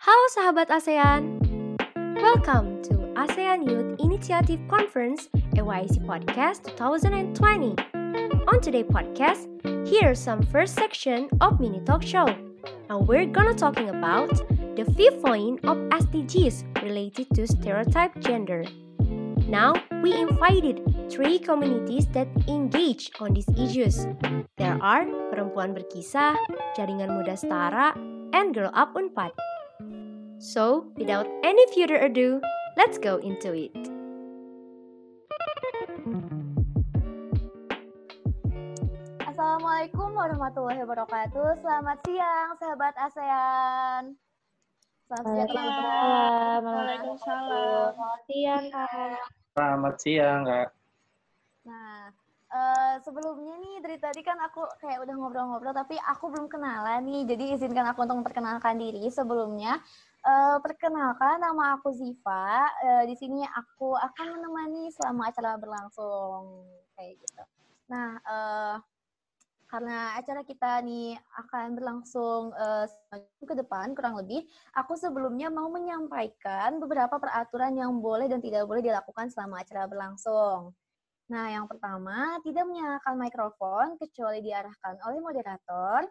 Halo sahabat ASEAN, welcome to ASEAN Youth Initiative Conference AYC Podcast 2020. On today's podcast, here's some first section of mini talk show. Now we're gonna talking about the fifth point of SDGs related to stereotype gender. Now we invited three communities that engage on these issues. There are Perempuan Berkisah, Jaringan Muda Setara, and Girl Up Unpad. So, without any further ado, let's go into it. Assalamualaikum warahmatullahi wabarakatuh. Selamat siang, sahabat ASEAN. Selamat siang, Waalaikumsalam. Selamat siang, Kak. Selamat siang, Kak. Nah, eh, sebelumnya nih dari tadi kan aku kayak udah ngobrol-ngobrol, tapi aku belum kenalan nih. Jadi izinkan aku untuk memperkenalkan diri sebelumnya. Eh, perkenalkan, nama aku Ziva. Eh, di sini aku akan menemani selama acara berlangsung kayak gitu. Nah, eh, karena acara kita nih akan berlangsung seminggu ke depan kurang lebih, aku sebelumnya mau menyampaikan beberapa peraturan yang boleh dan tidak boleh dilakukan selama acara berlangsung. Nah, yang pertama, tidak menyalakan mikrofon kecuali diarahkan oleh moderator.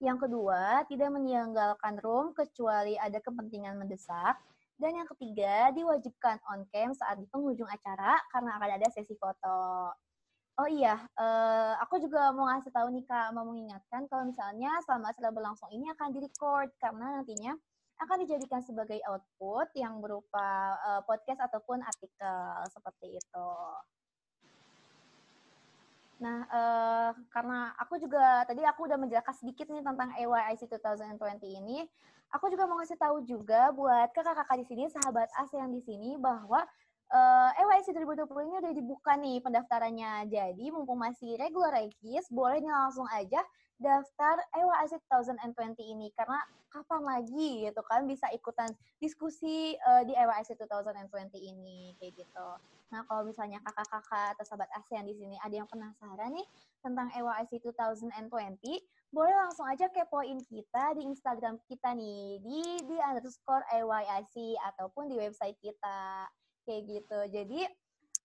Yang kedua, tidak meninggalkan room kecuali ada kepentingan mendesak. Dan yang ketiga, diwajibkan on cam saat di penghujung acara karena akan ada sesi foto. Oh iya, eh, aku juga mau ngasih tahu nih Kak, mau mengingatkan kalau misalnya selama acara berlangsung ini akan di-record karena nantinya akan dijadikan sebagai output yang berupa eh, podcast ataupun artikel seperti itu. Nah, eh, karena aku juga tadi aku udah menjelaskan sedikit nih tentang AYIC 2020 ini, aku juga mau ngasih tahu juga buat kakak-kakak di sini, sahabat ASEAN di sini bahwa uh, EYC 2020 ini udah dibuka nih pendaftarannya. Jadi mumpung masih regular regis, boleh langsung aja daftar EYC 2020 ini karena kapan lagi gitu kan bisa ikutan diskusi uh, di EYC 2020 ini kayak gitu. Nah, kalau misalnya kakak-kakak atau sahabat ASEAN di sini ada yang penasaran nih tentang EYC 2020, boleh langsung aja kepoin kita di Instagram kita nih di di underscore EYIC ataupun di website kita kayak gitu. Jadi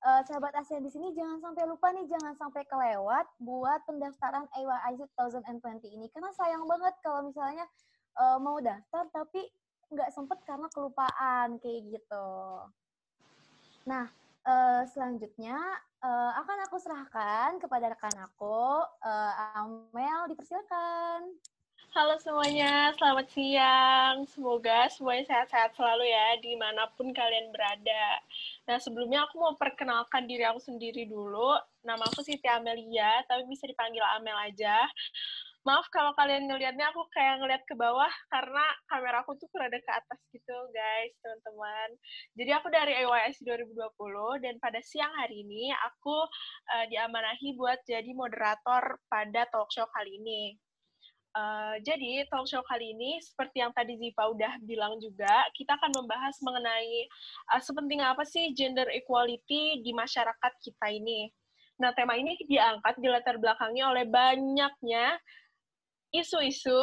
uh, sahabat ASEAN di sini jangan sampai lupa nih, jangan sampai kelewat buat pendaftaran AYIC 2020 ini. Karena sayang banget kalau misalnya uh, mau daftar tapi nggak sempet karena kelupaan kayak gitu. Nah, uh, selanjutnya uh, akan aku serahkan kepada rekan aku, uh, Amel, dipersilakan. Halo semuanya, selamat siang. Semoga semuanya sehat-sehat selalu ya, di mana pun kalian berada. Nah, sebelumnya aku mau perkenalkan diri aku sendiri dulu. Nama aku Siti Amelia, tapi bisa dipanggil Amel aja. Maaf kalau kalian ngelihatnya aku kayak ngelihat ke bawah karena kamera aku tuh rada ke atas gitu, guys, teman-teman. Jadi aku dari AYS 2020 dan pada siang hari ini aku uh, diamanahi buat jadi moderator pada talk show kali ini. Uh, jadi talk show kali ini seperti yang tadi Ziva udah bilang juga, kita akan membahas mengenai uh, sepenting apa sih gender equality di masyarakat kita ini. Nah, tema ini diangkat di latar belakangnya oleh banyaknya isu-isu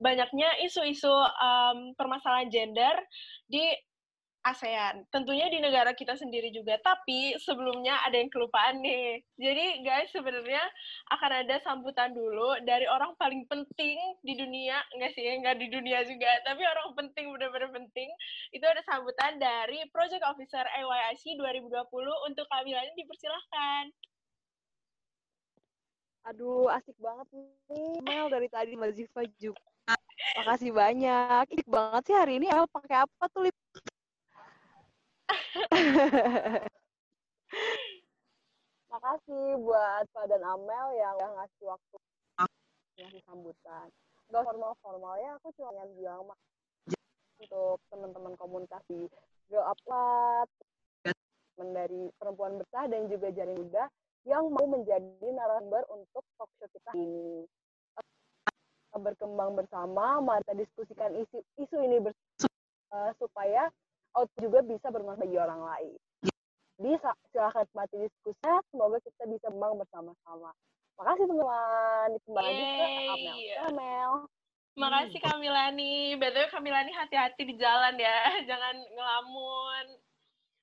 banyaknya isu-isu um, permasalahan gender di ASEAN. Tentunya di negara kita sendiri juga, tapi sebelumnya ada yang kelupaan nih. Jadi guys, sebenarnya akan ada sambutan dulu dari orang paling penting di dunia, enggak sih, enggak di dunia juga, tapi orang penting, benar-benar penting. Itu ada sambutan dari Project Officer AYIC 2020 untuk kehamilan dipersilahkan. Aduh, asik banget nih. Mel dari tadi Mbak Ziva juga. Makasih banyak. Asik banget sih hari ini Mel pakai apa tuh, Lip? Makasih buat Pak dan Amel yang udah ngasih waktu ngasih sambutan. Gak formal-formal ya, aku cuma yang bilang untuk teman-teman komunikasi Girl Upload, teman dari perempuan besar dan juga jaring muda yang mau menjadi narasumber untuk talk show kita ini. Berkembang bersama, mari kita diskusikan isu, isu ini bersama uh, supaya out juga bisa bermanfaat bagi orang lain. Jadi silahkan nikmati diskusinya, semoga kita bisa berkembang bersama-sama. Makasih teman-teman. Kembali lagi ke Amel. Amel. Makasih Kamilani. Betul Kamilani hati-hati di jalan ya. Jangan ngelamun.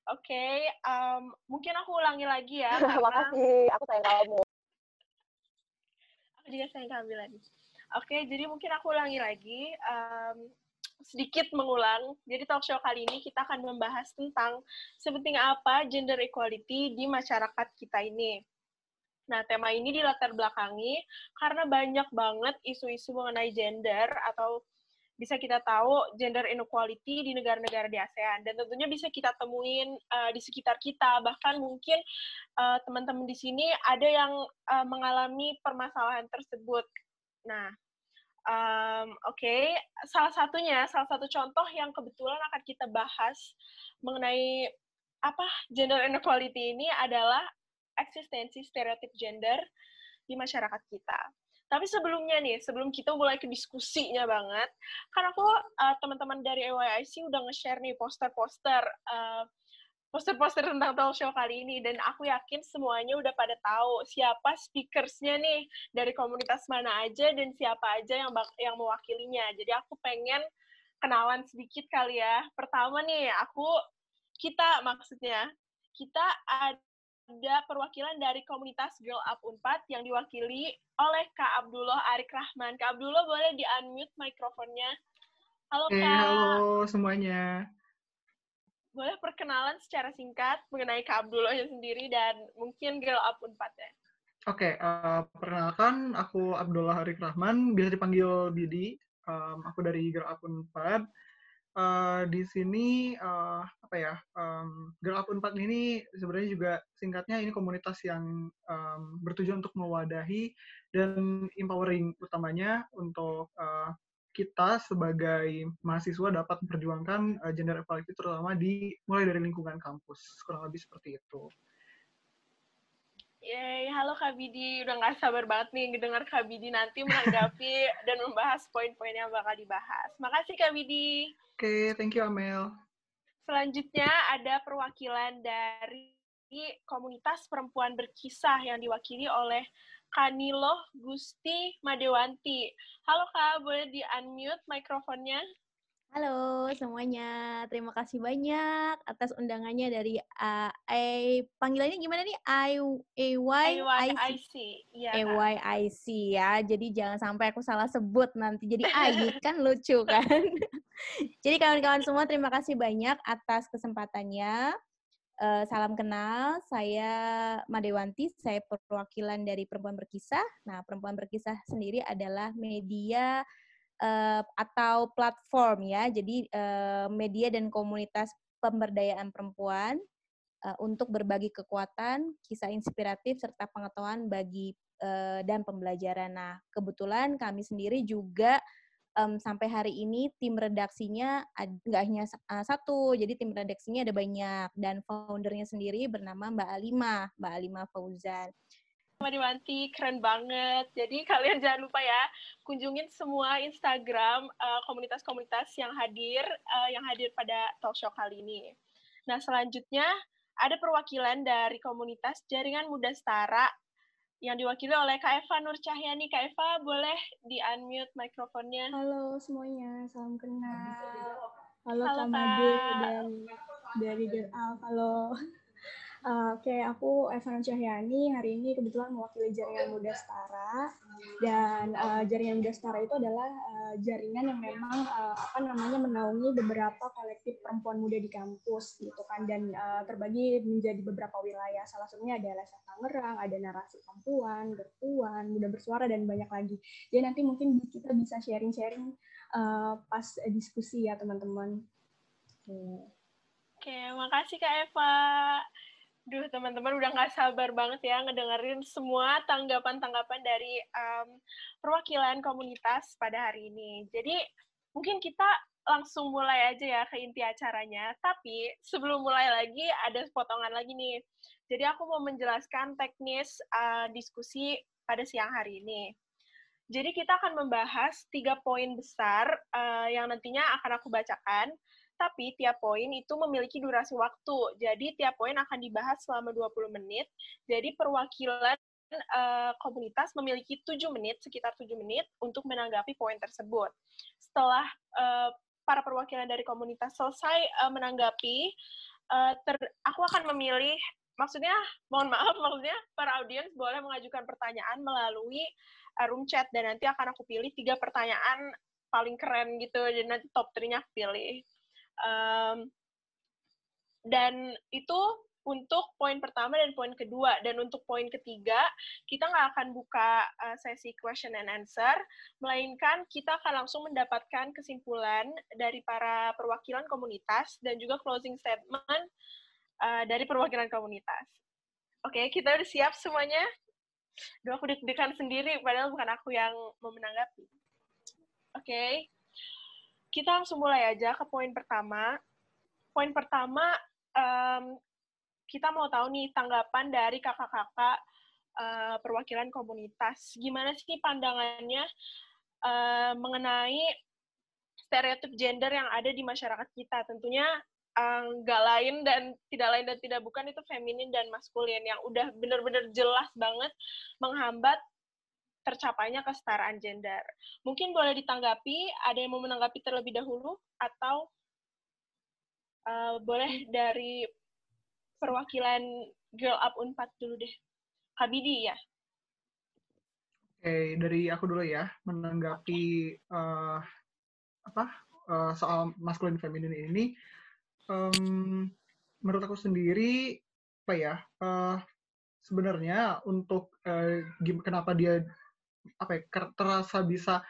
Oke, okay, um, mungkin aku ulangi lagi ya. Karena... Makasih, aku sayang kamu. Aku juga sayang Kamilani. Oke, okay, jadi mungkin aku ulangi lagi. Um, sedikit mengulang. Jadi talk show kali ini kita akan membahas tentang sepenting apa gender equality di masyarakat kita ini. Nah, tema ini dilatar belakangi karena banyak banget isu-isu mengenai gender atau bisa kita tahu gender inequality di negara-negara di ASEAN dan tentunya bisa kita temuin uh, di sekitar kita bahkan mungkin uh, teman-teman di sini ada yang uh, mengalami permasalahan tersebut. Nah, um, oke, okay. salah satunya salah satu contoh yang kebetulan akan kita bahas mengenai apa gender inequality ini adalah eksistensi stereotip gender di masyarakat kita. Tapi sebelumnya nih, sebelum kita mulai ke diskusinya banget, kan aku uh, teman-teman dari AYIC udah nge-share nih poster-poster uh, poster-poster tentang talk show kali ini dan aku yakin semuanya udah pada tahu siapa speakersnya nih dari komunitas mana aja dan siapa aja yang yang mewakilinya. Jadi aku pengen kenalan sedikit kali ya. Pertama nih, aku kita maksudnya kita ada perwakilan dari komunitas Girl Up Unpad yang diwakili oleh Kak Abdullah Arik Rahman. Kak Abdullah boleh di-unmute mikrofonnya. Halo hey, Kak. halo semuanya. Boleh perkenalan secara singkat mengenai Kak Abdullah sendiri dan mungkin Girl Up Unpad ya. Oke, okay, uh, eh, perkenalkan aku Abdullah Arik Rahman, bisa dipanggil Bidi. Um, aku dari Girl Up Unpad uh, di sini uh, apa ya um, Girl Up 4 ini sebenarnya juga singkatnya ini komunitas yang um, bertujuan untuk mewadahi dan empowering utamanya untuk uh, kita sebagai mahasiswa dapat memperjuangkan uh, gender equality terutama di mulai dari lingkungan kampus kurang lebih seperti itu. Yeay, halo Kak Bidi. Udah gak sabar banget nih ngedengar Kak Bidi nanti menanggapi dan membahas poin-poin yang bakal dibahas. Makasih Kak Bidi. Oke, okay, thank you Amel. Selanjutnya ada perwakilan dari komunitas perempuan berkisah yang diwakili oleh Kanilo Gusti Madewanti. Halo Kak, boleh di-unmute mikrofonnya? Halo semuanya, terima kasih banyak atas undangannya dari uh, I, panggilannya gimana nih? I A Y I C. A Y I C ya. Jadi jangan sampai aku salah sebut nanti jadi I kan lucu kan. jadi kawan-kawan semua terima kasih banyak atas kesempatannya. Uh, salam kenal, saya Madewanti, saya perwakilan dari Perempuan Berkisah. Nah, Perempuan Berkisah sendiri adalah media uh, atau platform ya. Jadi uh, media dan komunitas pemberdayaan perempuan uh, untuk berbagi kekuatan, kisah inspiratif serta pengetahuan bagi uh, dan pembelajaran. Nah, kebetulan kami sendiri juga um, sampai hari ini tim redaksinya nggak hanya uh, satu, jadi tim redaksinya ada banyak dan foundernya sendiri bernama Mbak Alima, Mbak Alima Fauzan. Mariwanti, keren banget. Jadi kalian jangan lupa ya, kunjungin semua Instagram eh, komunitas-komunitas uh, yang hadir, uh, yang hadir pada talk show kali ini. Nah, selanjutnya ada perwakilan dari komunitas Jaringan Muda Setara yang diwakili oleh Kak Eva Nur Cahyani. Kak Eva, boleh di-unmute mikrofonnya? Halo semuanya, salam kenal. Halo, Halo Kak Made dan dari Girl Halo. Uh, Oke, okay, aku Evan Cahyani. Hari ini kebetulan mewakili Jaringan Muda Setara. Dan uh, Jaringan Muda Setara itu adalah uh, jaringan yang memang uh, apa namanya menaungi beberapa kolektif perempuan muda di kampus gitu kan dan uh, terbagi menjadi beberapa wilayah. Salah satunya ada LSF Tangerang, ada narasi perempuan, bertuan, muda bersuara dan banyak lagi. Jadi nanti mungkin kita bisa sharing-sharing uh, pas diskusi ya teman-teman. Oke, okay, makasih Kak Eva. Duh, teman-teman udah nggak sabar banget ya ngedengerin semua tanggapan-tanggapan dari um, perwakilan komunitas pada hari ini. Jadi, mungkin kita langsung mulai aja ya ke inti acaranya. Tapi, sebelum mulai lagi, ada potongan lagi nih. Jadi, aku mau menjelaskan teknis uh, diskusi pada siang hari ini. Jadi, kita akan membahas tiga poin besar uh, yang nantinya akan aku bacakan tapi tiap poin itu memiliki durasi waktu. Jadi tiap poin akan dibahas selama 20 menit. Jadi perwakilan uh, komunitas memiliki tujuh menit, sekitar tujuh menit untuk menanggapi poin tersebut. Setelah uh, para perwakilan dari komunitas selesai uh, menanggapi, uh, ter, aku akan memilih, maksudnya mohon maaf, maksudnya para audiens boleh mengajukan pertanyaan melalui room chat dan nanti akan aku pilih tiga pertanyaan paling keren gitu dan nanti top 3-nya pilih. Um, dan itu untuk poin pertama dan poin kedua. Dan untuk poin ketiga, kita nggak akan buka uh, sesi question and answer, melainkan kita akan langsung mendapatkan kesimpulan dari para perwakilan komunitas dan juga closing statement uh, dari perwakilan komunitas. Oke, okay, kita udah siap semuanya? Duh, aku deg-degan sendiri, padahal bukan aku yang mau menanggapi. Oke, okay. Kita langsung mulai aja ke poin pertama. Poin pertama, um, kita mau tahu nih tanggapan dari kakak-kakak uh, perwakilan komunitas. Gimana sih pandangannya uh, mengenai stereotip gender yang ada di masyarakat kita? Tentunya eh, nggak uh, lain dan tidak lain dan tidak bukan itu feminin dan maskulin yang udah benar-benar jelas banget menghambat tercapainya kesetaraan gender. Mungkin boleh ditanggapi, ada yang mau menanggapi terlebih dahulu atau uh, boleh dari perwakilan Girl Up Unpad dulu deh. Kabidi ya. Oke, dari aku dulu ya, menanggapi uh, apa uh, soal maskulin feminin ini, um, menurut aku sendiri apa ya, uh, sebenarnya untuk uh, kenapa dia apa ya, terasa bisa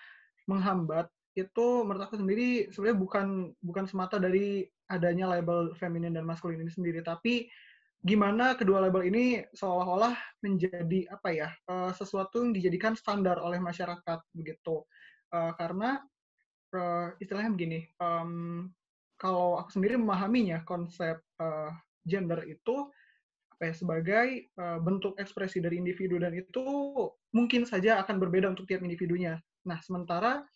menghambat itu menurut aku sendiri sebenarnya bukan bukan semata dari adanya label feminin dan maskulin ini sendiri, tapi gimana kedua label ini seolah-olah menjadi apa ya uh, sesuatu yang dijadikan standar oleh masyarakat begitu. Uh, karena uh, istilahnya begini, kalau aku sendiri memahaminya konsep gender itu apa sebagai uh, bentuk ekspresi dari individu dan itu mungkin saja akan berbeda untuk tiap individunya. Nah, sementara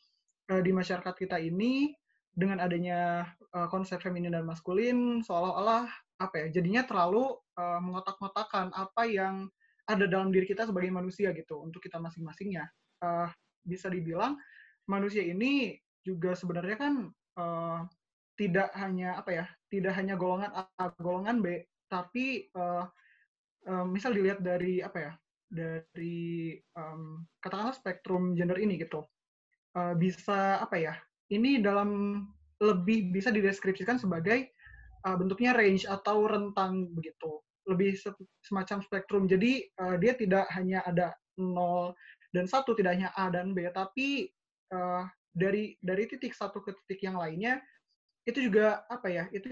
uh, di masyarakat kita ini dengan adanya uh, konsep feminin dan maskulin seolah-olah apa ya jadinya terlalu uh, mengotak-ngotakan apa yang ada dalam diri kita sebagai manusia gitu untuk kita masing-masingnya uh, bisa dibilang manusia ini juga sebenarnya kan uh, tidak hanya apa ya tidak hanya golongan A golongan B tapi uh, uh, misal dilihat dari apa ya dari um, katakanlah spektrum gender ini gitu uh, bisa apa ya ini dalam lebih bisa dideskripsikan sebagai uh, bentuknya range atau rentang begitu lebih se semacam spektrum. Jadi uh, dia tidak hanya ada 0 dan satu tidak hanya A dan B tapi uh, dari dari titik satu ke titik yang lainnya itu juga apa ya itu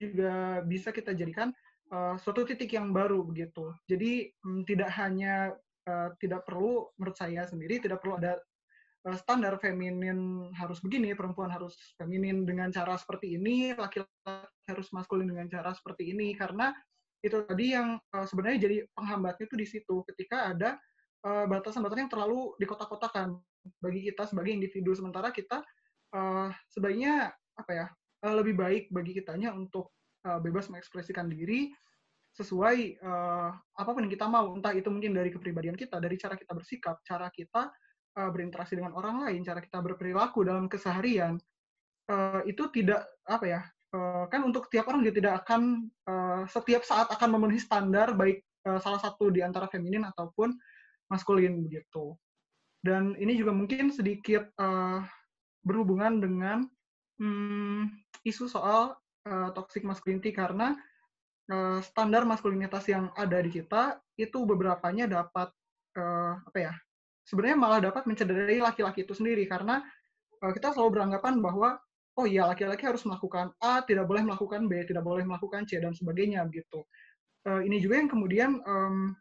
juga bisa kita jadikan uh, suatu titik yang baru begitu. Jadi um, tidak hanya uh, tidak perlu menurut saya sendiri tidak perlu ada Eh, standar feminin harus begini, perempuan harus feminin dengan cara seperti ini, laki-laki harus maskulin dengan cara seperti ini, karena itu tadi yang sebenarnya jadi penghambatnya itu di situ, ketika ada batasan-batasan yang terlalu dikotak-kotakan bagi kita sebagai individu, sementara kita sebaiknya apa ya lebih baik bagi kitanya untuk uh, bebas mengekspresikan diri sesuai uh, apa pun yang kita mau, entah itu mungkin dari kepribadian kita, dari cara kita bersikap, cara kita uh, berinteraksi dengan orang lain, cara kita berperilaku dalam keseharian, uh, itu tidak apa ya uh, kan untuk tiap orang dia tidak akan uh, setiap saat akan memenuhi standar baik uh, salah satu di antara feminin ataupun maskulin begitu. Dan ini juga mungkin sedikit uh, berhubungan dengan hmm, isu soal uh, toxic masculinity karena uh, standar maskulinitas yang ada di kita itu beberapanya dapat uh, apa ya sebenarnya malah dapat mencederai laki-laki itu sendiri karena uh, kita selalu beranggapan bahwa oh iya laki-laki harus melakukan A, tidak boleh melakukan B, tidak boleh melakukan C dan sebagainya gitu. Uh, ini juga yang kemudian um,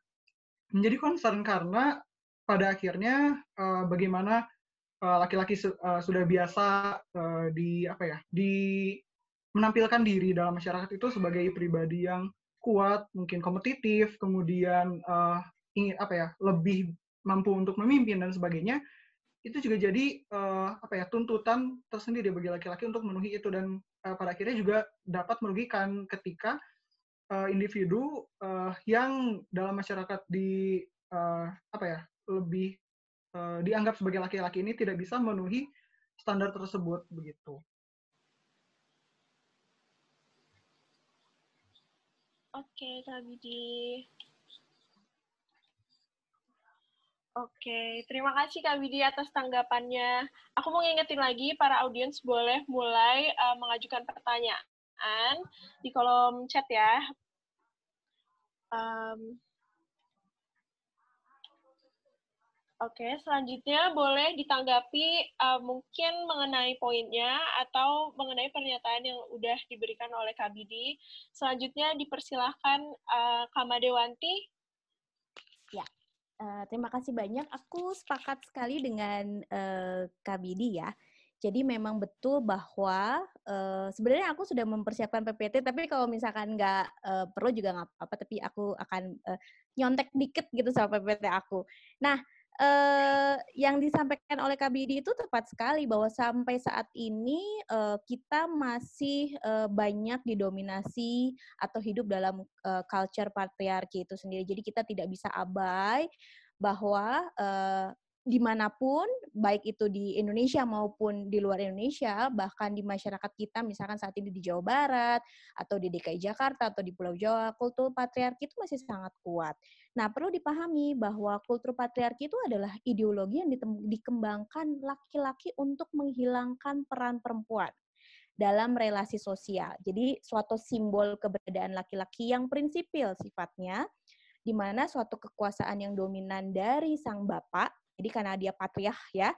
menjadi concern karena pada akhirnya uh, bagaimana laki-laki uh, uh, sudah biasa uh, di apa ya di menampilkan diri dalam masyarakat itu sebagai pribadi yang kuat, mungkin kompetitif, kemudian uh, ingin apa ya lebih mampu untuk memimpin dan sebagainya itu juga jadi uh, apa ya tuntutan tersendiri bagi laki-laki untuk memenuhi itu dan uh, pada akhirnya juga dapat merugikan ketika uh, individu uh, yang dalam masyarakat di uh, apa ya lebih uh, dianggap sebagai laki-laki ini tidak bisa memenuhi standar tersebut begitu. Oke, Kak Bidi. Oke, terima kasih Kak Widi atas tanggapannya. Aku mau ngingetin lagi, para audiens boleh mulai uh, mengajukan pertanyaan di kolom chat ya. Um, Oke, selanjutnya boleh ditanggapi uh, mungkin mengenai poinnya atau mengenai pernyataan yang udah diberikan oleh Kak Bidi. Selanjutnya dipersilahkan uh, Kamadewanti Uh, terima kasih banyak. Aku sepakat sekali dengan uh, Kak Bidi ya. Jadi memang betul bahwa uh, sebenarnya aku sudah mempersiapkan PPT, tapi kalau misalkan nggak uh, perlu juga nggak apa-apa. Tapi aku akan uh, nyontek dikit gitu sama PPT aku. Nah, uh, yang disampaikan oleh KBD itu tepat sekali bahwa sampai saat ini uh, kita masih uh, banyak didominasi atau hidup dalam uh, culture patriarki itu sendiri. Jadi kita tidak bisa abai bahwa uh, di mana pun, baik itu di Indonesia maupun di luar Indonesia, bahkan di masyarakat kita, misalkan saat ini di Jawa Barat, atau di DKI Jakarta, atau di Pulau Jawa, kultur patriarki itu masih sangat kuat. Nah, perlu dipahami bahwa kultur patriarki itu adalah ideologi yang dikembangkan laki-laki untuk menghilangkan peran perempuan dalam relasi sosial. Jadi, suatu simbol keberadaan laki-laki yang prinsipil sifatnya, di mana suatu kekuasaan yang dominan dari sang bapak jadi karena dia patriarh ya,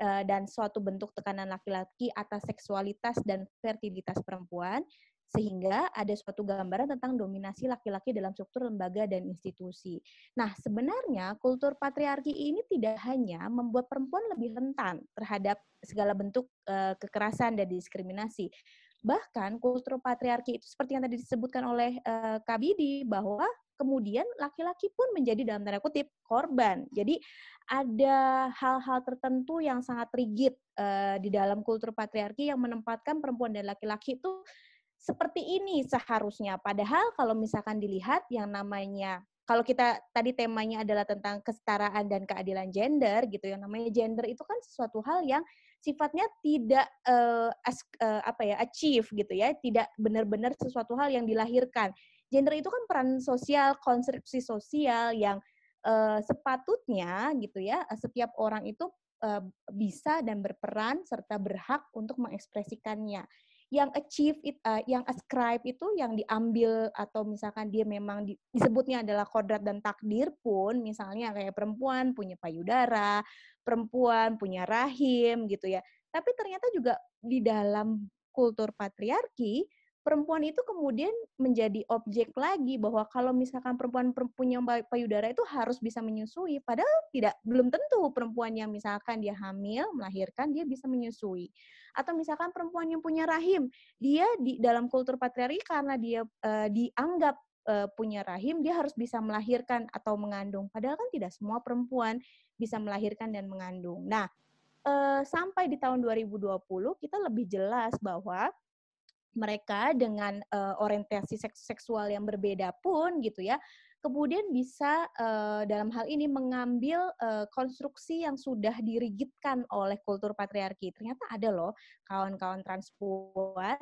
eh, dan suatu bentuk tekanan laki-laki atas seksualitas dan fertilitas perempuan, sehingga ada suatu gambaran tentang dominasi laki-laki dalam struktur lembaga dan institusi. Nah, sebenarnya kultur patriarki ini tidak hanya membuat perempuan lebih rentan terhadap segala bentuk uh, kekerasan dan diskriminasi. Bahkan kultur patriarki itu seperti yang tadi disebutkan oleh uh, Kak Bidi bahwa kemudian laki-laki pun menjadi dalam tanda kutip korban. Jadi ada hal-hal tertentu yang sangat rigid uh, di dalam kultur patriarki yang menempatkan perempuan dan laki-laki itu seperti ini seharusnya. Padahal kalau misalkan dilihat yang namanya kalau kita tadi temanya adalah tentang kesetaraan dan keadilan gender gitu yang namanya gender itu kan sesuatu hal yang sifatnya tidak uh, as, uh, apa ya achieve gitu ya tidak benar-benar sesuatu hal yang dilahirkan gender itu kan peran sosial, konstruksi sosial yang uh, sepatutnya gitu ya, setiap orang itu uh, bisa dan berperan serta berhak untuk mengekspresikannya. Yang achieve it, uh, yang ascribe itu yang diambil atau misalkan dia memang di, disebutnya adalah kodrat dan takdir pun, misalnya kayak perempuan punya payudara, perempuan punya rahim gitu ya. Tapi ternyata juga di dalam kultur patriarki perempuan itu kemudian menjadi objek lagi bahwa kalau misalkan perempuan punya payudara itu harus bisa menyusui padahal tidak belum tentu perempuan yang misalkan dia hamil melahirkan dia bisa menyusui. Atau misalkan perempuan yang punya rahim dia di dalam kultur patriarki karena dia uh, dianggap uh, punya rahim dia harus bisa melahirkan atau mengandung. Padahal kan tidak semua perempuan bisa melahirkan dan mengandung. Nah uh, sampai di tahun 2020 kita lebih jelas bahwa mereka dengan uh, orientasi seks seksual yang berbeda pun gitu ya kemudian bisa uh, dalam hal ini mengambil uh, konstruksi yang sudah dirigitkan oleh kultur patriarki. Ternyata ada loh kawan-kawan transpuan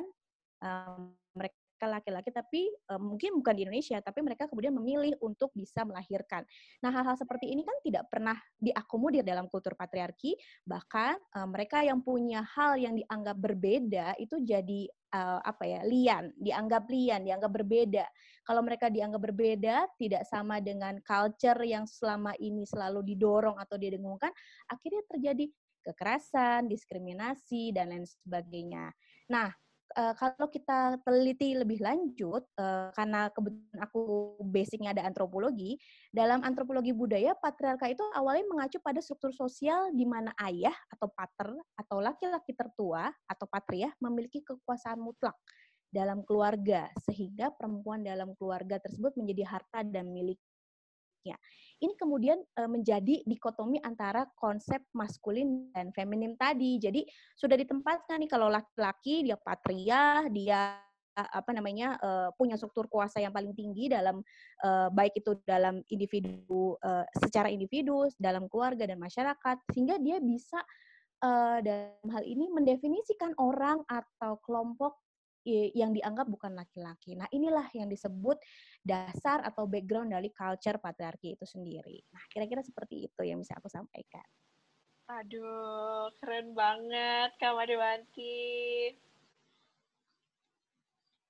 mereka laki-laki tapi uh, mungkin bukan di Indonesia tapi mereka kemudian memilih untuk bisa melahirkan. Nah, hal-hal seperti ini kan tidak pernah diakomodir dalam kultur patriarki, bahkan uh, mereka yang punya hal yang dianggap berbeda itu jadi uh, apa ya lian, dianggap lian, dianggap berbeda. Kalau mereka dianggap berbeda, tidak sama dengan culture yang selama ini selalu didorong atau didengungkan, akhirnya terjadi kekerasan, diskriminasi dan lain sebagainya. Nah, uh, kalau kita teliti lebih lanjut, uh, karena kebetulan aku basicnya ada antropologi, dalam antropologi budaya, patriarka itu awalnya mengacu pada struktur sosial di mana ayah atau pater atau laki-laki tertua atau patria memiliki kekuasaan mutlak dalam keluarga, sehingga perempuan dalam keluarga tersebut menjadi harta dan milik Ini kemudian e, menjadi dikotomi antara konsep maskulin dan feminim tadi. Jadi sudah ditempatkan nih kalau laki-laki dia patria, dia apa namanya uh, punya struktur kuasa yang paling tinggi dalam baik itu dalam individu secara individu dalam keluarga dan masyarakat sehingga dia bisa dalam hal ini mendefinisikan orang atau kelompok yang dianggap bukan laki-laki. Nah, inilah yang disebut dasar atau background dari culture patriarki itu sendiri. Nah, kira-kira seperti itu yang bisa aku sampaikan. Aduh, keren banget Kak Madewanti.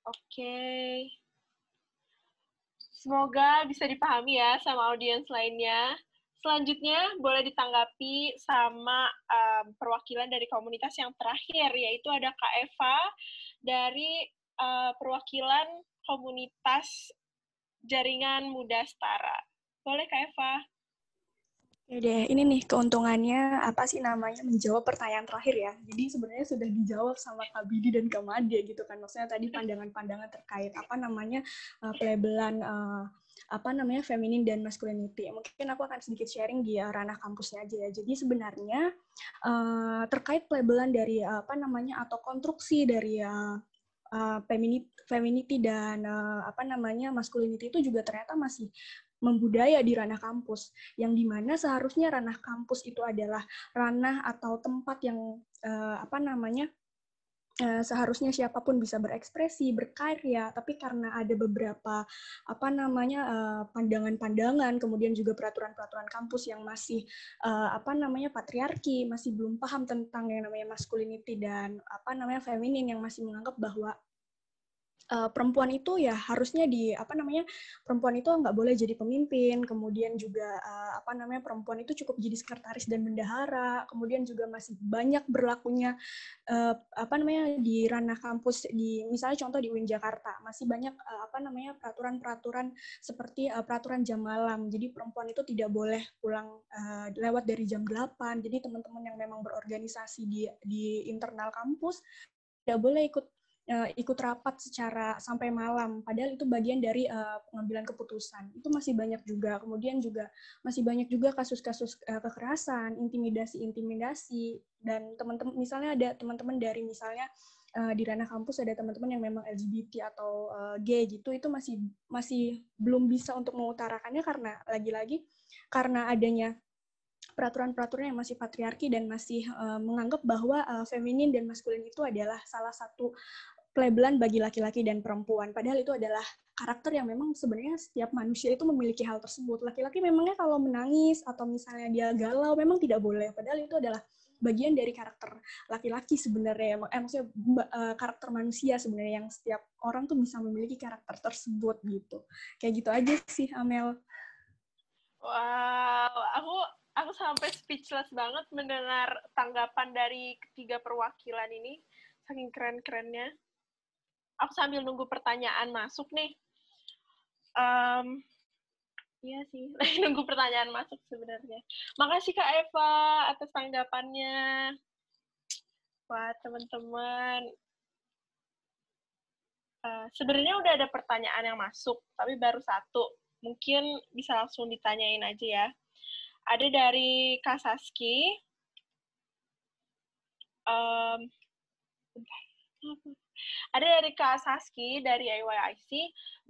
Oke. Okay. Semoga bisa dipahami ya sama audiens lainnya. Selanjutnya boleh ditanggapi sama um, perwakilan dari komunitas yang terakhir, yaitu ada Kak Eva dari uh, perwakilan komunitas jaringan muda setara. Boleh Kak Eva? Oke deh, ini nih keuntungannya apa sih namanya menjawab pertanyaan terakhir ya. Jadi sebenarnya sudah dijawab sama Kak Bidi dan Kak Made gitu kan. Maksudnya tadi pandangan-pandangan terkait apa namanya uh, pelabelan uh, apa namanya feminin dan masculinity. Mungkin aku akan sedikit sharing di ranah kampusnya aja ya. Jadi sebenarnya uh, terkait pelabelan dari uh, apa namanya atau konstruksi dari uh, uh, femininity dan uh, apa namanya masculinity itu juga ternyata masih membudaya di ranah kampus yang di mana seharusnya ranah kampus itu adalah ranah atau tempat yang uh, apa namanya seharusnya siapa pun bisa berekspresi berkarya tapi karena ada beberapa apa namanya pandangan-pandangan uh, kemudian juga peraturan-peraturan kampus yang masih uh, apa namanya patriarki masih belum paham tentang yang namanya masculinity dan apa namanya feminin yang masih menganggap bahwa uh, perempuan itu ya harusnya di apa namanya perempuan itu nggak boleh jadi pemimpin kemudian juga uh, apa namanya perempuan itu cukup jadi sekretaris dan bendahara kemudian juga masih banyak berlakunya uh, apa namanya di ranah kampus di misalnya contoh di UIN Jakarta masih banyak uh, apa namanya peraturan-peraturan seperti uh, peraturan jam malam. Jadi perempuan itu tidak boleh pulang uh, lewat dari jam 8 jadi teman-teman yang memang berorganisasi di di internal kampus tidak boleh ikut uh, ikut rapat secara sampai malam. Padahal itu bagian dari uh, pengambilan keputusan. Itu masih banyak juga. Kemudian juga masih banyak juga kasus-kasus uh, kekerasan intimidasi intimidasi dan teman-teman misalnya ada teman-teman dari misalnya uh, di ranah kampus ada teman-teman yang memang LGBT atau uh, gay gitu itu masih masih belum bisa untuk mengutarakannya karena lagi-lagi karena adanya peraturan-peraturan yang masih patriarki dan masih uh, menganggap bahwa uh, feminin dan maskulin itu adalah salah satu pelabelan bagi laki-laki dan perempuan. Padahal itu adalah karakter yang memang sebenarnya setiap manusia itu memiliki hal tersebut. Laki-laki memangnya kalau menangis atau misalnya dia galau memang tidak boleh. Padahal itu adalah bagian dari karakter laki-laki sebenarnya. Eh, maksudnya uh, karakter manusia sebenarnya yang setiap orang tuh bisa memiliki karakter tersebut gitu. Kayak gitu aja sih Amel. Wow, aku aku sampai speechless banget mendengar tanggapan dari ketiga perwakilan ini. Saking keren-kerennya aku sambil nunggu pertanyaan masuk nih. Um, iya sih, lagi nunggu pertanyaan masuk sebenarnya. Makasih Kak Eva atas tanggapannya. Wah, teman-teman. Uh, sebenarnya udah ada pertanyaan yang masuk, tapi baru satu. Mungkin bisa langsung ditanyain aja ya. Ada dari Kak Saski. Um. Ada dari Kak Saski dari IYIC,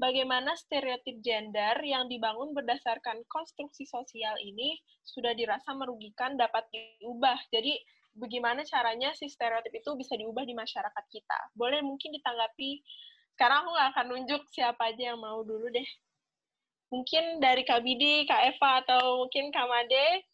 bagaimana stereotip gender yang dibangun berdasarkan konstruksi sosial ini sudah dirasa merugikan dapat diubah. Jadi bagaimana caranya si stereotip itu bisa diubah di masyarakat kita? Boleh mungkin ditanggapi. Sekarang aku nggak akan nunjuk siapa aja yang mau dulu deh. Mungkin dari Kak Bidi, Kak Eva, atau mungkin Kak Made.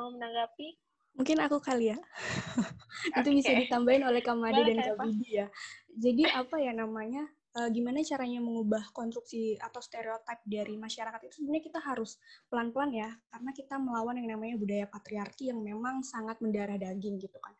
Mau menanggapi? Mungkin aku kali ya. itu okay. bisa ditambahin oleh Kamade dan Kak Bidi ya. Jadi apa ya namanya? Uh, gimana caranya mengubah konstruksi atau stereotip dari masyarakat itu sebenarnya kita harus pelan-pelan ya karena kita melawan yang namanya budaya patriarki yang memang sangat mendarah daging gitu kan.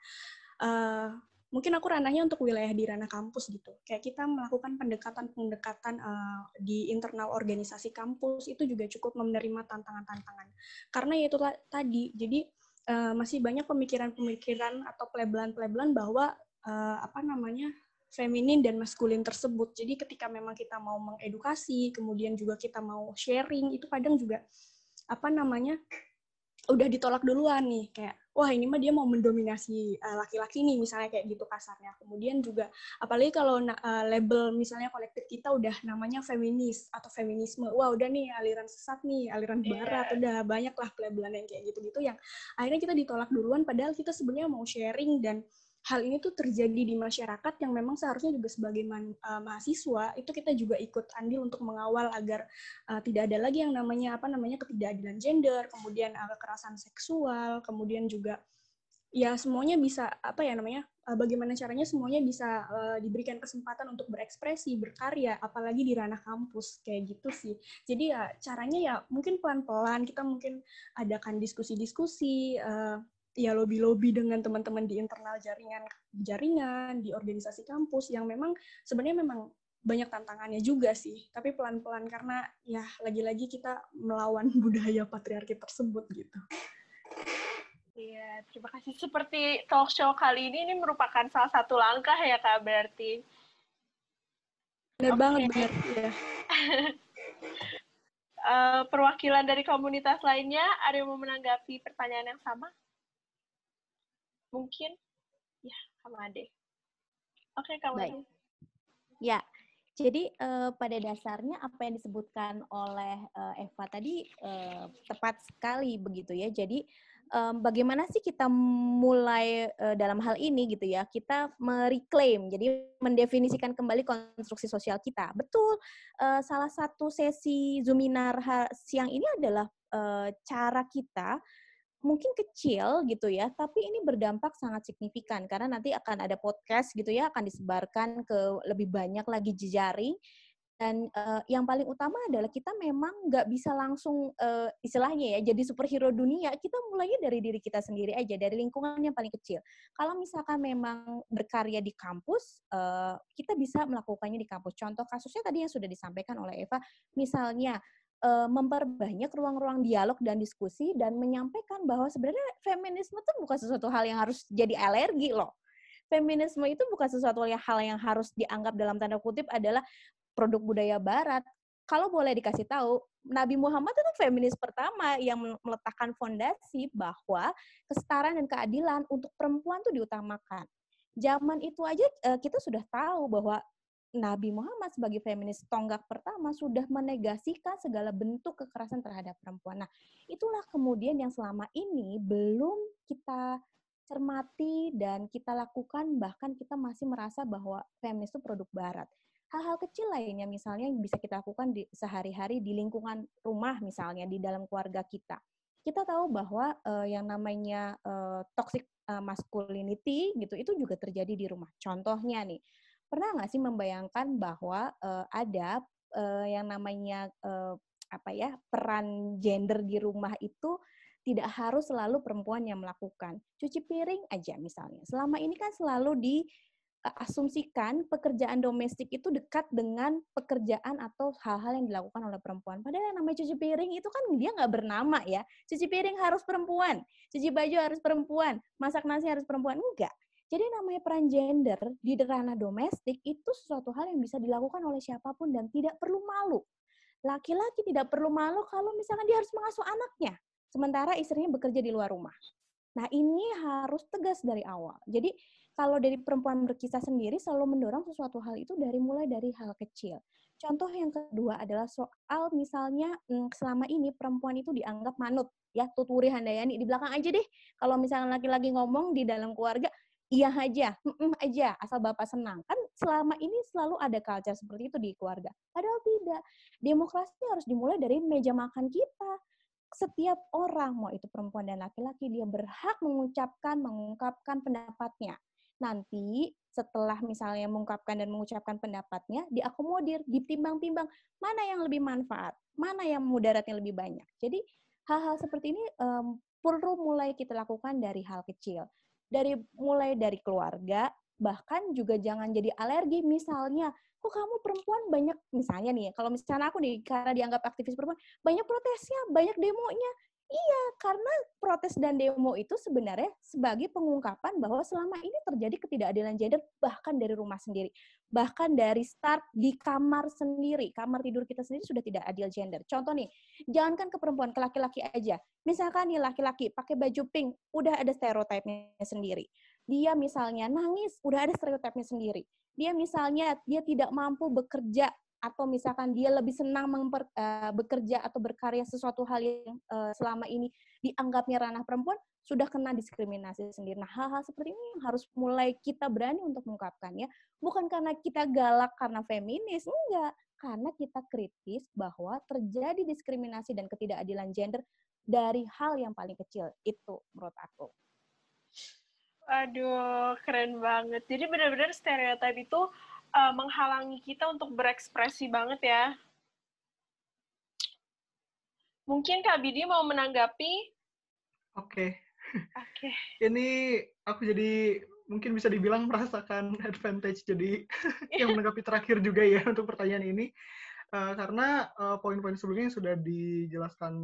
Uh, mungkin aku ranahnya untuk wilayah di ranah kampus gitu. Kayak kita melakukan pendekatan-pendekatan uh, di internal organisasi kampus itu juga cukup menerima tantangan-tantangan. Karena ya itu tadi, jadi uh, masih banyak pemikiran-pemikiran atau pelabelan-pelabelan bahwa uh, apa namanya feminin dan maskulin tersebut. Jadi ketika memang kita mau mengedukasi, kemudian juga kita mau sharing, itu kadang juga apa namanya udah ditolak duluan nih kayak wah ini mah dia mau mendominasi uh, laki-laki nih misalnya kayak gitu kasarnya. Kemudian juga apalagi kalau uh, label misalnya kolektif kita udah namanya feminis atau feminisme, wah udah nih aliran sesat nih, aliran iya. barat, yeah. udah banyak lah labelan yang kayak gitu-gitu yang akhirnya kita ditolak duluan padahal kita sebenarnya mau sharing dan hal ini tuh terjadi di masyarakat yang memang seharusnya juga sebagai man, uh, mahasiswa itu kita juga ikut andil untuk mengawal agar uh, tidak ada lagi yang namanya apa namanya ketidakadilan gender, kemudian uh, kekerasan seksual, kemudian juga ya semuanya bisa apa ya namanya uh, bagaimana caranya semuanya bisa uh, diberikan kesempatan untuk berekspresi, berkarya, apalagi di ranah kampus kayak gitu sih. Jadi ya caranya ya mungkin pelan-pelan kita mungkin adakan diskusi-diskusi uh, ya lobby-lobby dengan teman-teman di internal jaringan jaringan di organisasi kampus yang memang sebenarnya memang banyak tantangannya juga sih tapi pelan-pelan karena ya lagi-lagi kita melawan budaya patriarki tersebut gitu. Iya, terima kasih. Seperti talk show kali ini, ini merupakan salah satu langkah ya, Kak, berarti. Benar okay. banget, benar. Ya. uh, perwakilan dari komunitas lainnya, ada yang mau menanggapi pertanyaan yang sama? Mungkin ya sama Ade. Oke, kamu. Baik. Ya, jadi uh, pada dasarnya apa yang disebutkan oleh uh, Eva tadi uh, tepat sekali begitu ya. Jadi bagaimana sih kita mulai uh, dalam hal ini gitu ya? Kita mereclaim, jadi mendefinisikan kembali konstruksi sosial kita. Betul. Uh, salah satu sesi Zuminar siang ini adalah uh, cara kita mungkin kecil gitu ya, tapi ini berdampak sangat signifikan karena nanti akan ada podcast gitu ya, akan disebarkan ke lebih banyak lagi jejaring. Dan uh, yang paling utama adalah kita memang nggak bisa langsung uh, istilahnya ya jadi superhero dunia. Kita mulainya dari diri kita sendiri aja, dari lingkungan yang paling kecil. Kalau misalkan memang berkarya di kampus, uh, kita bisa melakukannya di kampus. Contoh kasusnya tadi yang sudah disampaikan oleh Eva, misalnya uh, memperbanyak ruang-ruang dialog dan diskusi dan menyampaikan bahwa sebenarnya feminisme itu bukan sesuatu hal yang harus jadi alergi loh. Feminisme itu bukan sesuatu hal yang harus dianggap dalam tanda kutip adalah produk budaya barat. Kalau boleh dikasih tahu, Nabi Muhammad itu feminis pertama yang meletakkan fondasi bahwa kesetaraan dan keadilan untuk perempuan itu diutamakan. Zaman itu aja eh, kita sudah tahu bahwa Nabi Muhammad sebagai feminis tonggak pertama sudah menegasikan segala bentuk kekerasan terhadap perempuan. Nah, itulah kemudian yang selama ini belum kita cermati dan kita lakukan bahkan kita masih merasa bahwa feminis itu produk barat. Hal-hal kecil lainnya misalnya yang bisa kita lakukan di sehari-hari di lingkungan rumah misalnya di dalam keluarga kita. Kita tahu bahwa uh, yang namanya uh, toxic uh, masculinity gitu itu juga terjadi di rumah. Contohnya nih, pernah nggak sih membayangkan bahwa uh, ada uh, yang namanya uh, apa ya peran gender di rumah itu tidak harus selalu perempuan yang melakukan. Cuci piring aja misalnya. Selama ini kan selalu diasumsikan pekerjaan domestik itu dekat dengan pekerjaan atau hal-hal yang dilakukan oleh perempuan. Padahal yang namanya cuci piring itu kan dia nggak bernama ya. Cuci piring harus perempuan, cuci baju harus perempuan, masak nasi harus perempuan. Enggak. Jadi namanya peran gender di ranah domestik itu sesuatu hal yang bisa dilakukan oleh siapa pun dan tidak perlu malu. Laki-laki tidak perlu malu kalau misalnya dia harus mengasuh anaknya, sementara istrinya bekerja di luar rumah. Nah ini harus tegas dari awal. Jadi kalau dari perempuan berkisah sendiri selalu mendorong sesuatu hal itu dari mulai dari hal kecil. Contoh yang kedua adalah soal misalnya hmm, selama ini perempuan itu dianggap manut ya tuturi handayani di belakang aja deh. Kalau misalnya laki-laki ngomong di dalam keluarga iya aja, mm aja, asal bapak senang. Kan selama ini selalu ada culture seperti itu di keluarga. Padahal tidak. Demokrasi harus dimulai dari meja makan kita. Setiap orang, mau itu perempuan dan laki-laki, dia berhak mengucapkan, mengungkapkan pendapatnya. Nanti setelah misalnya mengungkapkan dan mengucapkan pendapatnya, diakomodir, ditimbang-timbang mana yang lebih manfaat, mana yang mudaratnya lebih banyak. Jadi hal-hal seperti ini um, perlu mulai kita lakukan dari hal kecil dari mulai dari keluarga bahkan juga jangan jadi alergi. Misalnya kok kamu perempuan banyak misalnya nih kalau misalnya aku nih karena dianggap aktivis perempuan banyak protesnya banyak demonya Iya, karena protes dan demo itu sebenarnya sebagai pengungkapan bahwa selama ini terjadi ketidakadilan gender bahkan dari rumah sendiri. Bahkan dari start di kamar sendiri, kamar tidur kita sendiri sudah tidak adil gender. Contoh nih, jangankan ke perempuan, ke laki-laki aja. Misalkan nih laki-laki pakai baju pink, udah ada stereotipnya sendiri. Dia misalnya nangis, udah ada stereotipnya sendiri. Dia misalnya dia tidak mampu bekerja atau misalkan dia lebih senang memper, uh, bekerja atau berkarya sesuatu hal yang uh, selama ini dianggapnya ranah perempuan sudah kena diskriminasi sendiri. Nah, hal-hal seperti ini yang harus mulai kita berani untuk mengungkapkannya, bukan karena kita galak karena feminis, enggak, karena kita kritis bahwa terjadi diskriminasi dan ketidakadilan gender dari hal yang paling kecil. Itu menurut aku. Aduh, keren banget. Jadi benar-benar stereotip itu uh, menghalangi kita untuk berekspresi banget ya. Mungkin Kak Bidi mau menanggapi? Oke. Okay. Oke. Okay. Ini aku jadi mungkin bisa dibilang merasakan advantage jadi yang menanggapi terakhir juga ya untuk pertanyaan ini. Uh, karena uh, poin-poin sebelumnya yang sudah dijelaskan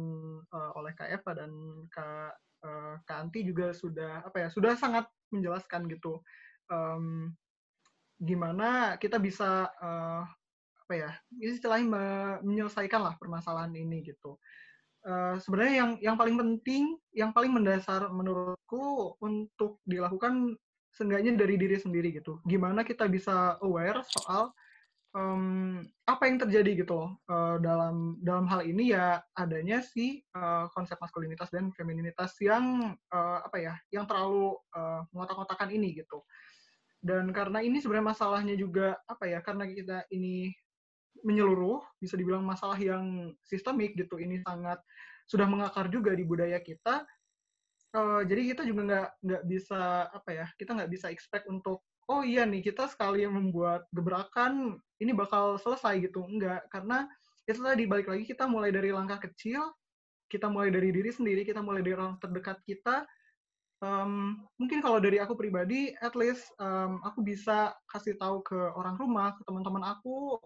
uh, oleh Kak Eva dan Kak uh, Kak Anti juga sudah apa ya sudah sangat menjelaskan gitu um, gimana kita bisa uh, apa ya istilahnya menyelesaikan lah permasalahan ini gitu. Uh, sebenarnya yang yang paling penting, yang paling mendasar menurutku untuk dilakukan seenggaknya dari diri sendiri gitu. Gimana kita bisa aware soal um, apa yang terjadi gitu loh uh, dalam dalam hal ini ya adanya si uh, konsep maskulinitas dan femininitas yang uh, apa ya yang terlalu uh, ngotak-ngotakan ini gitu dan karena ini sebenarnya masalahnya juga apa ya karena kita ini menyeluruh bisa dibilang masalah yang sistemik gitu ini sangat sudah mengakar juga di budaya kita uh, jadi kita juga nggak nggak bisa apa ya kita nggak bisa expect untuk oh iya nih kita sekali membuat gebrakan ini bakal selesai gitu enggak karena itu tadi balik lagi kita mulai dari langkah kecil kita mulai dari diri sendiri kita mulai dari orang terdekat kita um, mungkin kalau dari aku pribadi, at least um, aku bisa kasih tahu ke orang rumah, ke teman-teman aku,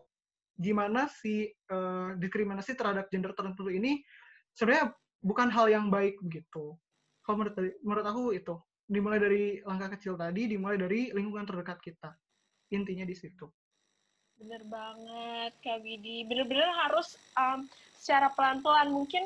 gimana sih uh, diskriminasi terhadap gender tertentu ini sebenarnya bukan hal yang baik begitu. Kalau menurut, menurut aku itu dimulai dari langkah kecil tadi, dimulai dari lingkungan terdekat kita. Intinya di situ. Bener banget, Kak Widi. Bener-bener harus um, secara pelan-pelan. Mungkin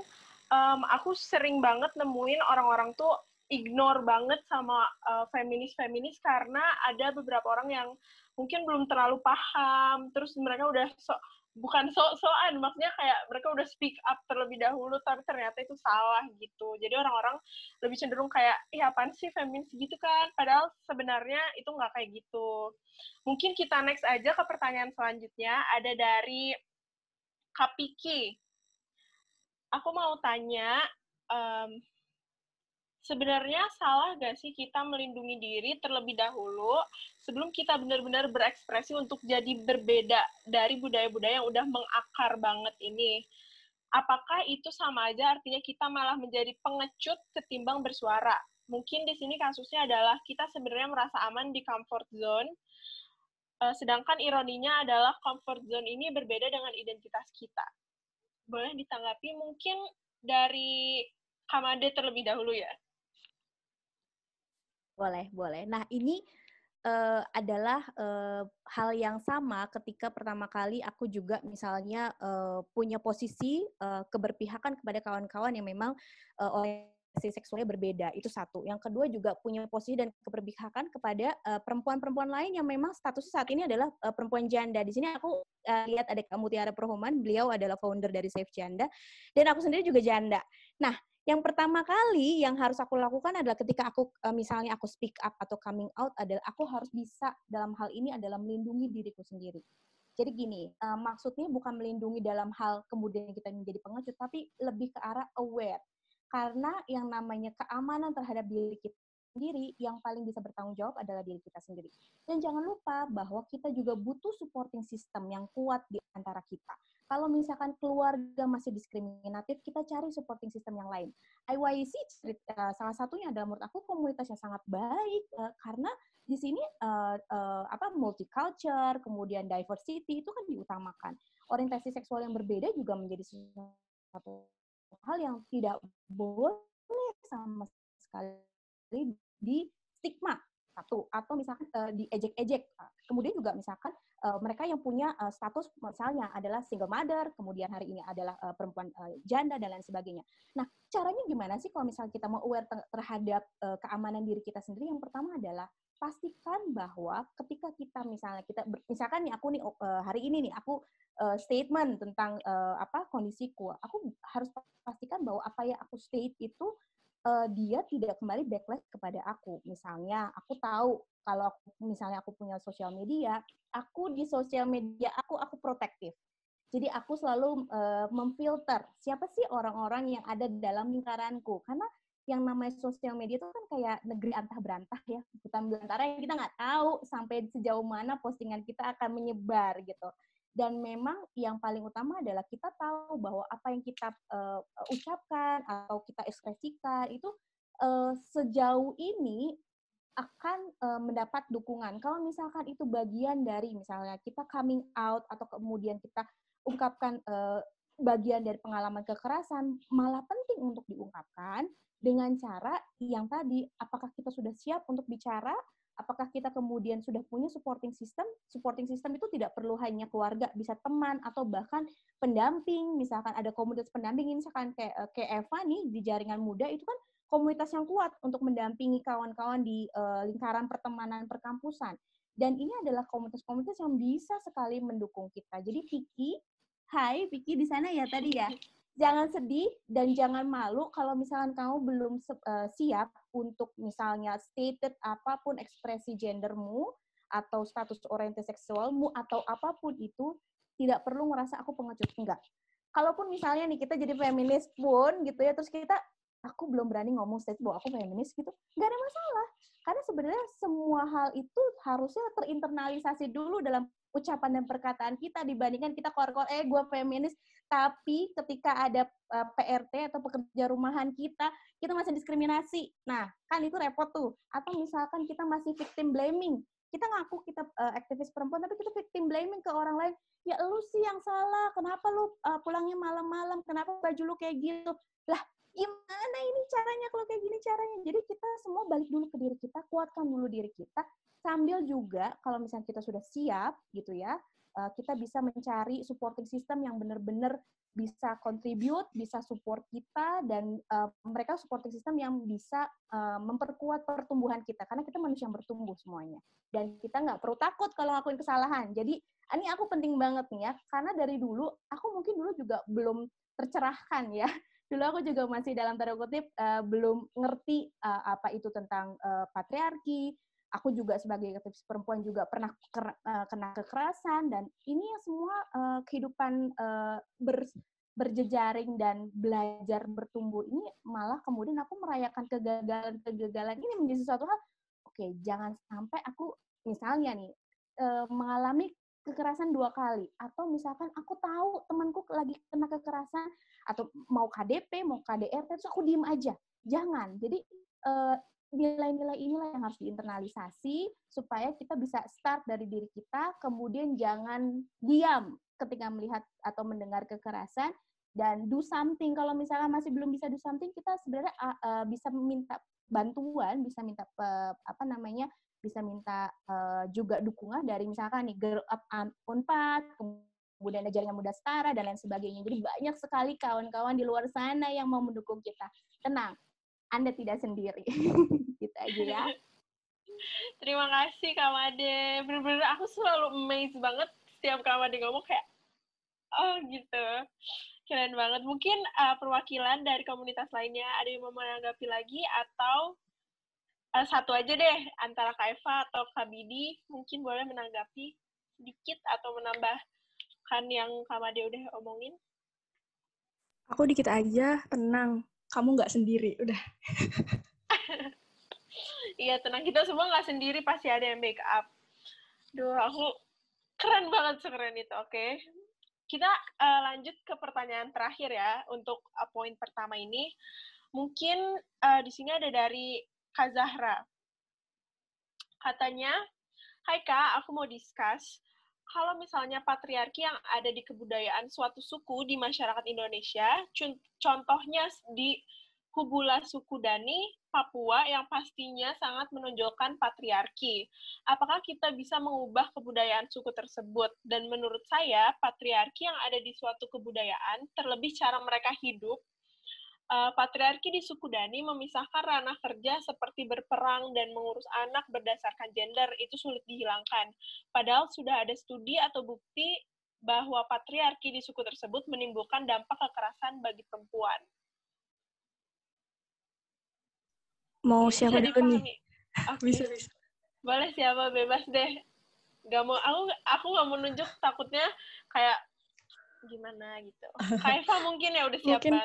um, aku sering banget nemuin orang-orang tuh ignore banget sama uh, feminis-feminis karena ada beberapa orang yang mungkin belum terlalu paham, terus mereka udah so, bukan so-soan, maksudnya kayak mereka udah speak up terlebih dahulu, tapi ternyata itu salah gitu. Jadi orang-orang lebih cenderung kayak, iya apaan sih feminis gitu kan? Padahal sebenarnya itu nggak kayak gitu. Mungkin kita next aja ke pertanyaan selanjutnya, ada dari Kapiki. Aku mau tanya, um, sebenarnya salah gak sih kita melindungi diri terlebih dahulu sebelum kita benar-benar berekspresi untuk jadi berbeda dari budaya-budaya yang udah mengakar banget ini? Apakah itu sama aja artinya kita malah menjadi pengecut ketimbang bersuara? Mungkin di sini kasusnya adalah kita sebenarnya merasa aman di comfort zone, eh, sedangkan ironinya adalah comfort zone ini berbeda dengan identitas kita. Boleh ditanggapi mungkin dari Kamade terlebih dahulu ya? Boleh, boleh. Nah, ini uh, adalah uh, hal yang sama ketika pertama kali aku juga misalnya uh, punya posisi uh, keberpihakan kepada kawan-kawan yang memang uh, orientasi seksualnya berbeda. Itu satu. Yang kedua juga punya posisi dan keberpihakan kepada perempuan-perempuan uh, lain yang memang statusnya saat ini adalah uh, perempuan janda. Di sini aku uh, lihat ada Mutiara Perhoman, beliau adalah founder dari Safe Janda, dan aku sendiri juga janda. Nah, yang pertama kali yang harus aku lakukan adalah ketika aku uh, misalnya aku speak up atau coming out adalah aku harus bisa dalam hal ini adalah melindungi diriku sendiri. Jadi gini, uh, maksudnya bukan melindungi dalam hal kemudian kita menjadi pengecut, tapi lebih ke arah aware. Karena yang namanya keamanan terhadap diri kita sendiri, yang paling bisa bertanggung jawab adalah diri kita sendiri. Dan jangan lupa bahwa kita juga butuh supporting system yang kuat di antara kita. Kalau misalkan keluarga masih diskriminatif, kita cari supporting system yang lain. IYC uh, eh, salah satunya adalah menurut aku komunitas yang sangat baik uh, karena di sini uh, uh, apa multicultural, kemudian diversity itu kan diutamakan. Orientasi seksual yang berbeda juga menjadi sesuatu hal yang tidak boleh sama sekali di stigma satu atau misalkan uh, diejek-ejek. Kemudian juga misalkan uh, mereka yang punya uh, status misalnya adalah single mother kemudian hari ini adalah uh, perempuan uh, janda dan lain sebagainya. Nah caranya gimana sih kalau misalnya kita mau aware ter terhadap uh, keamanan diri kita sendiri? Yang pertama adalah pastikan bahwa ketika kita misalnya kita misalkan nih aku nih uh, hari ini nih aku statement tentang apa kondisiku aku harus pastikan bahwa apa yang aku state itu uh, dia tidak kembali backlash kepada aku. Misalnya, aku tahu kalau aku, misalnya aku punya sosial media, aku di sosial media aku aku protektif. Jadi aku selalu uh, memfilter siapa sih orang-orang yang ada dalam lingkaranku. Karena yang namanya sosial media itu kan kayak negeri antah berantah ya, hutan belantara yang kita nggak tahu sampai sejauh mana postingan kita akan menyebar gitu dan memang yang paling utama adalah kita tahu bahwa apa yang kita uh, ucapkan atau kita ekspresikan itu uh, sejauh ini akan uh, mendapat dukungan. Kalau misalkan itu bagian dari misalnya kita coming out atau kemudian kita ungkapkan uh, bagian dari pengalaman kekerasan, malah penting untuk diungkapkan dengan cara yang tadi apakah kita sudah siap untuk bicara apakah kita kemudian sudah punya supporting system? Supporting system itu tidak perlu hanya keluarga, bisa teman atau bahkan pendamping. Misalkan ada komunitas pendamping, misalkan kayak eh, kayak Eva nih di jaringan muda itu kan komunitas yang kuat untuk mendampingi kawan-kawan di uh, lingkaran pertemanan perkampusan. Dan ini adalah komunitas-komunitas yang bisa sekali mendukung kita. Jadi Piki, hai Piki di sana ya tadi ya jangan sedih dan jangan malu kalau misalnya kamu belum uh, siap untuk misalnya stated apa pun ekspresi gendermu atau status orientasi seksualmu atau apa pun itu tidak perlu merasa aku pengecut enggak. Kalaupun misalnya nih kita jadi feminis pun gitu ya terus kita aku belum berani ngomong state bahwa aku feminis gitu nggak ada masalah karena sebenarnya semua hal itu harusnya terinternalisasi dulu dalam ucapan dan perkataan kita dibandingkan kita keluar-keluar eh gue feminis. Tapi ketika ada uh, eh, PRT atau pekerja rumahan kita kita masih diskriminasi. Nah kan itu repot tuh. Atau misalkan kita masih victim blaming. Kita ngaku kita uh, aktivis perempuan tapi kita victim blaming ke orang lain. Ya lu sih yang salah. Kenapa lu uh, pulangnya malam-malam? Kenapa baju lu kayak gitu? Lah gimana ini caranya kalau kayak gini caranya? Jadi kita semua balik dulu ke diri kita kuatkan dulu diri kita sambil juga kalau misalnya kita sudah siap gitu ya uh, kita bisa mencari supporting system yang benar-benar bisa contribute, bisa support kita dan uh, mereka supporting system yang bisa uh, memperkuat pertumbuhan kita karena kita manusia yang bertumbuh semuanya dan kita nggak perlu takut kalau ngelakuin kesalahan. Jadi ini aku penting banget nih ya karena dari dulu aku mungkin dulu juga belum tercerahkan ya. Dulu aku juga masih dalam tanda kutip uh, belum ngerti uh, apa itu tentang uh, patriarki, aku juga sebagai aktivis perempuan juga pernah eh, kena kekerasan dan ini semua uh, kehidupan uh, ber, berjejaring dan belajar bertumbuh ini malah kemudian aku merayakan kegagalan-kegagalan ini menjadi sesuatu hal oke jangan sampai aku misalnya nih uh, mengalami kekerasan dua kali atau misalkan aku tahu temanku lagi kena kekerasan atau mau KDP mau KDRT terus aku diem aja. Jangan. Jadi nilai-nilai inilah yang harus diinternalisasi supaya kita bisa start dari diri kita, kemudian jangan diam ketika melihat atau mendengar kekerasan dan do something. Kalau misalnya masih belum bisa do something, kita sebenarnya bisa minta bantuan, bisa minta apa namanya, bisa minta uh, juga dukungan dari misalkan nih Girl Up Unpad, kemudian jaringan muda setara dan lain sebagainya. Jadi banyak sekali kawan-kawan di luar sana yang mau mendukung kita. Tenang, anda tidak sendiri. gitu aja ya. Terima kasih Kak Made. Bener-bener aku selalu amazed banget setiap Kak Made ngomong kayak, oh gitu. Keren banget. Mungkin uh, perwakilan dari komunitas lainnya ada yang mau menanggapi lagi atau uh, satu aja deh antara Kak Eva atau Kak Bidi mungkin boleh menanggapi sedikit atau menambahkan yang Kak Made udah omongin. Aku dikit aja, tenang kamu nggak sendiri udah. Iya tenang kita semua nggak sendiri pasti ada yang backup Duh, aku keren banget sekeren itu oke. Okay? kita uh, lanjut ke pertanyaan terakhir ya untuk uh, poin pertama ini. Mungkin uh, di sini ada dari Kak Zahra. Katanya Hai Kak, aku mau discuss kalau misalnya patriarki yang ada di kebudayaan suatu suku di masyarakat Indonesia, contohnya di Kubula suku Dani, Papua yang pastinya sangat menonjolkan patriarki. Apakah kita bisa mengubah kebudayaan suku tersebut? Dan menurut saya, patriarki yang ada di suatu kebudayaan, terlebih cara mereka hidup, uh, patriarki di suku Dani memisahkan ranah kerja seperti berperang dan mengurus anak berdasarkan gender itu sulit dihilangkan. Padahal sudah ada studi atau bukti bahwa patriarki di suku tersebut menimbulkan dampak kekerasan bagi perempuan. Mau siapa dulu nih? Okay. Bisa, bisa. Boleh siapa, bebas deh. Gak mau, aku aku gak mau nunjuk, takutnya kayak gimana gitu. Kaifa mungkin ya udah siap mungkin,